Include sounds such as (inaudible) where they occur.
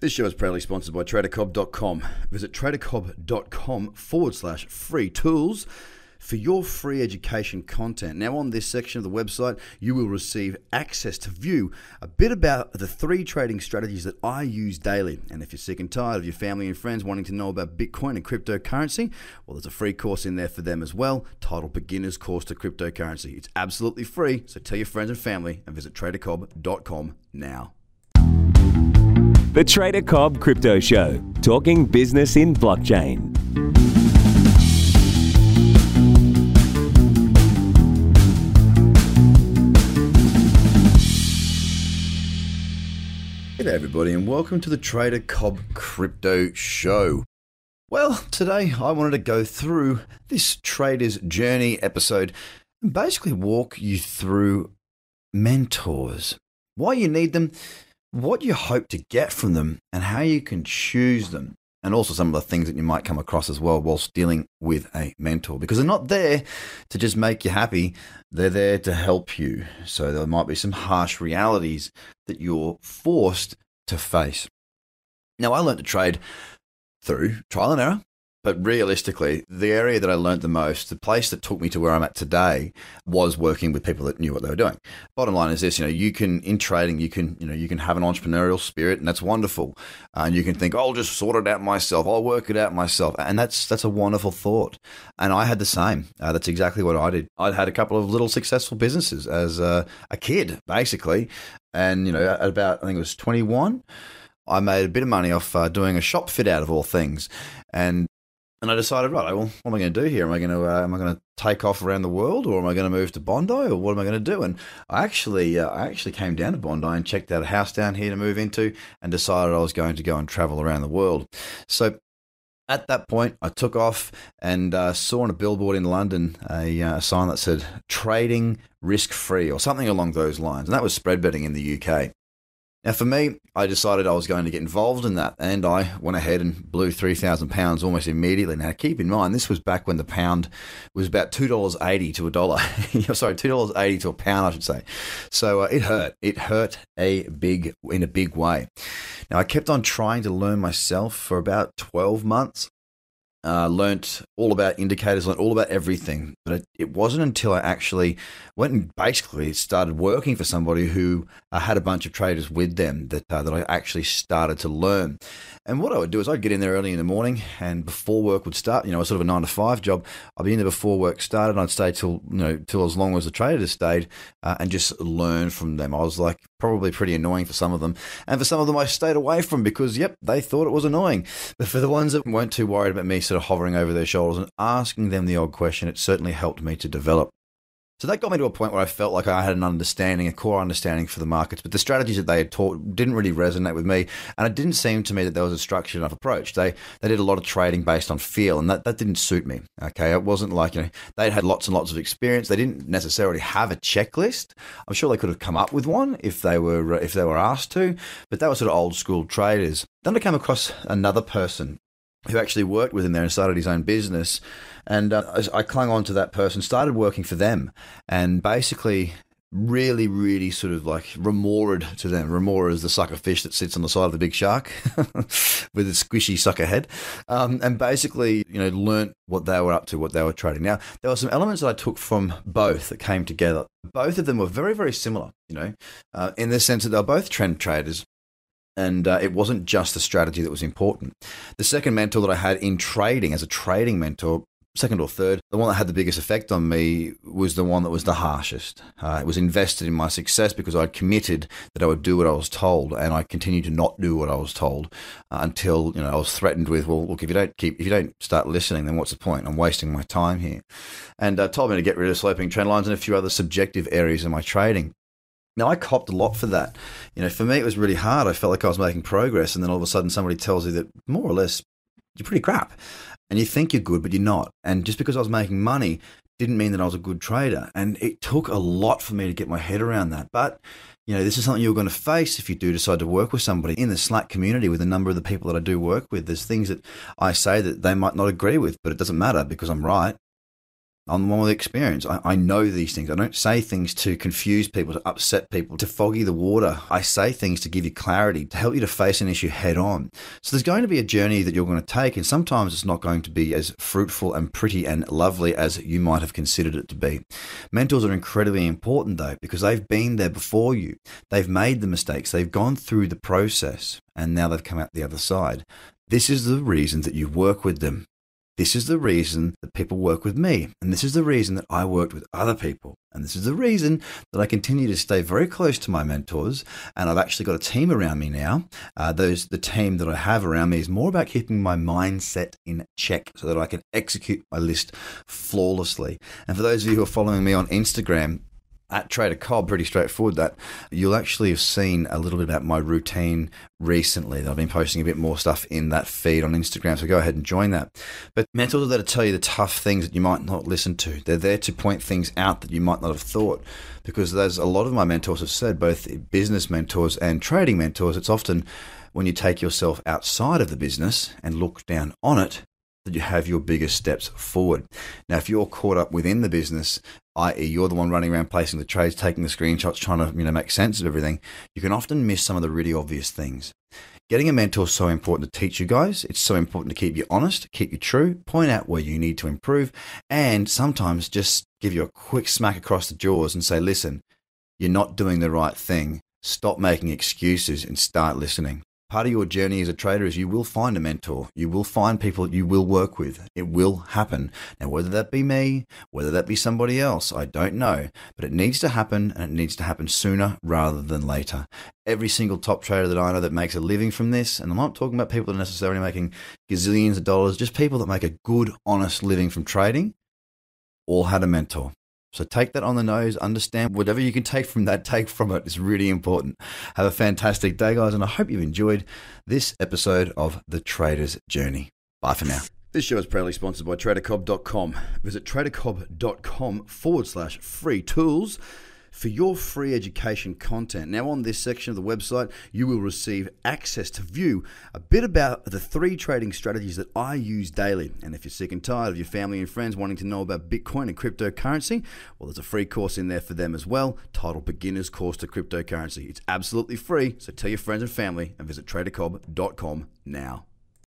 This show is proudly sponsored by TraderCobb.com. Visit TraderCobb.com forward slash free tools for your free education content. Now, on this section of the website, you will receive access to view a bit about the three trading strategies that I use daily. And if you're sick and tired of your family and friends wanting to know about Bitcoin and cryptocurrency, well, there's a free course in there for them as well, titled Beginner's Course to Cryptocurrency. It's absolutely free, so tell your friends and family and visit TraderCobb.com now. The Trader Cobb Crypto Show, talking business in blockchain. G'day, everybody, and welcome to the Trader Cobb Crypto Show. Well, today I wanted to go through this Trader's Journey episode and basically walk you through mentors, why you need them, what you hope to get from them, and how you can choose them. And also some of the things that you might come across as well whilst dealing with a mentor, because they're not there to just make you happy, they're there to help you. So there might be some harsh realities that you're forced to face. Now, I learned to trade through trial and error, but realistically, the area that I learned the most, the place that took me to where I'm at today, was working with people that knew what they were doing. Bottom line is this: you know, you can in trading, you can you know you can have an entrepreneurial spirit, and that's wonderful. Uh, and you can think, oh, I'll just sort it out myself. I'll work it out myself, and that's that's a wonderful thought. And I had the same. Uh, that's exactly what I did. I'd had a couple of little successful businesses as a, a kid, basically, and you know, at about I think it was 21. I made a bit of money off uh, doing a shop fit out of all things, and and I decided, right, well, what am I going to do here? Am I going to uh, am I going to take off around the world, or am I going to move to Bondi, or what am I going to do? And I actually uh, I actually came down to Bondi and checked out a house down here to move into, and decided I was going to go and travel around the world. So. At that point, I took off and uh, saw on a billboard in London a, uh, a sign that said "trading risk free" or something along those lines, and that was spread betting in the UK. Now, for me, I decided I was going to get involved in that, and I went ahead and blew three thousand pounds almost immediately. Now, keep in mind, this was back when the pound was about two dollars eighty to a dollar. (laughs) Sorry, two dollars eighty to a pound, I should say. So uh, it hurt. It hurt a big in a big way. Now, I kept on trying to learn myself for about twelve months. Uh, learnt all about indicators, learnt all about everything. But it, it, wasn't until I actually went and basically started working for somebody who uh, had a bunch of traders with them that uh, that I actually started to learn. And what I would do is I'd get in there early in the morning, and before work would start, you know, a sort of a nine to five job. I'd be in there before work started. I'd stay till you know till as long as the traders stayed, uh, and just learn from them. I was like probably pretty annoying for some of them, and for some of them I stayed away from because yep, they thought it was annoying. But for the ones that weren't too worried about me sort of hovering over their shoulders and asking them the odd question, it certainly helped me to develop. So that got me to a point where I felt like I had an understanding, a core understanding for the markets, but the strategies that they had taught didn't really resonate with me, and it didn't seem to me that there was a structured enough approach. They they did a lot of trading based on feel, and that, that didn't suit me. Okay, it wasn't like you know they'd had lots and lots of experience. They didn't necessarily have a checklist. I'm sure they could have come up with one if they were if they were asked to, but that was sort of old school traders. Then I came across another person who actually worked with him there and started his own business. And uh, I clung on to that person, started working for them, and basically really, really sort of like remored to them. Remora is the sucker fish that sits on the side of the big shark (laughs) with its squishy sucker head. Um, and basically, you know, learnt what they were up to, what they were trading. Now, there were some elements that I took from both that came together. Both of them were very, very similar, you know, uh, in the sense that they were both trend traders and uh, it wasn't just the strategy that was important. The second mentor that I had in trading as a trading mentor, second or third, the one that had the biggest effect on me was the one that was the harshest. Uh, it was invested in my success because I'd committed that I would do what I was told, and I continued to not do what I was told uh, until you know I was threatened with, well, look, if you don't keep, if you don't start listening, then what's the point? I'm wasting my time here, and uh, told me to get rid of sloping trend lines and a few other subjective areas in my trading. Now, I copped a lot for that. You know, for me, it was really hard. I felt like I was making progress, and then all of a sudden, somebody tells you that more or less you're pretty crap, and you think you're good, but you're not. And just because I was making money didn't mean that I was a good trader. And it took a lot for me to get my head around that. But you know, this is something you're going to face if you do decide to work with somebody in the Slack community with a number of the people that I do work with. There's things that I say that they might not agree with, but it doesn't matter because I'm right. I'm the one with experience. I, I know these things. I don't say things to confuse people, to upset people, to foggy the water. I say things to give you clarity, to help you to face an issue head on. So there's going to be a journey that you're going to take, and sometimes it's not going to be as fruitful and pretty and lovely as you might have considered it to be. Mentors are incredibly important though, because they've been there before you. They've made the mistakes, they've gone through the process, and now they've come out the other side. This is the reason that you work with them. This is the reason that people work with me. And this is the reason that I worked with other people. And this is the reason that I continue to stay very close to my mentors. And I've actually got a team around me now. Uh, those the team that I have around me is more about keeping my mindset in check so that I can execute my list flawlessly. And for those of you who are following me on Instagram, at Trader Cobb, pretty straightforward that you'll actually have seen a little bit about my routine recently. that I've been posting a bit more stuff in that feed on Instagram, so go ahead and join that. But mentors are there to tell you the tough things that you might not listen to. They're there to point things out that you might not have thought. Because there's a lot of my mentors have said, both business mentors and trading mentors, it's often when you take yourself outside of the business and look down on it that you have your biggest steps forward. Now, if you're caught up within the business, i.e., you're the one running around placing the trades, taking the screenshots, trying to you know make sense of everything, you can often miss some of the really obvious things. Getting a mentor is so important to teach you guys. It's so important to keep you honest, keep you true, point out where you need to improve, and sometimes just give you a quick smack across the jaws and say, listen, you're not doing the right thing. Stop making excuses and start listening part of your journey as a trader is you will find a mentor. You will find people that you will work with. It will happen. Now, whether that be me, whether that be somebody else, I don't know. But it needs to happen and it needs to happen sooner rather than later. Every single top trader that I know that makes a living from this, and I'm not talking about people that are necessarily making gazillions of dollars, just people that make a good, honest living from trading, all had a mentor. So take that on the nose, understand whatever you can take from that, take from it. It's really important. Have a fantastic day, guys, and I hope you've enjoyed this episode of The Trader's Journey. Bye for now. This show is proudly sponsored by TraderCobb.com. Visit TraderCobb.com forward slash free tools for your free education content. Now, on this section of the website, you will receive access to view a bit about the three trading strategies that I use daily. And if you're sick and tired of your family and friends wanting to know about Bitcoin and cryptocurrency, well, there's a free course in there for them as well, titled Beginner's Course to Cryptocurrency. It's absolutely free, so tell your friends and family and visit tradercobb.com now.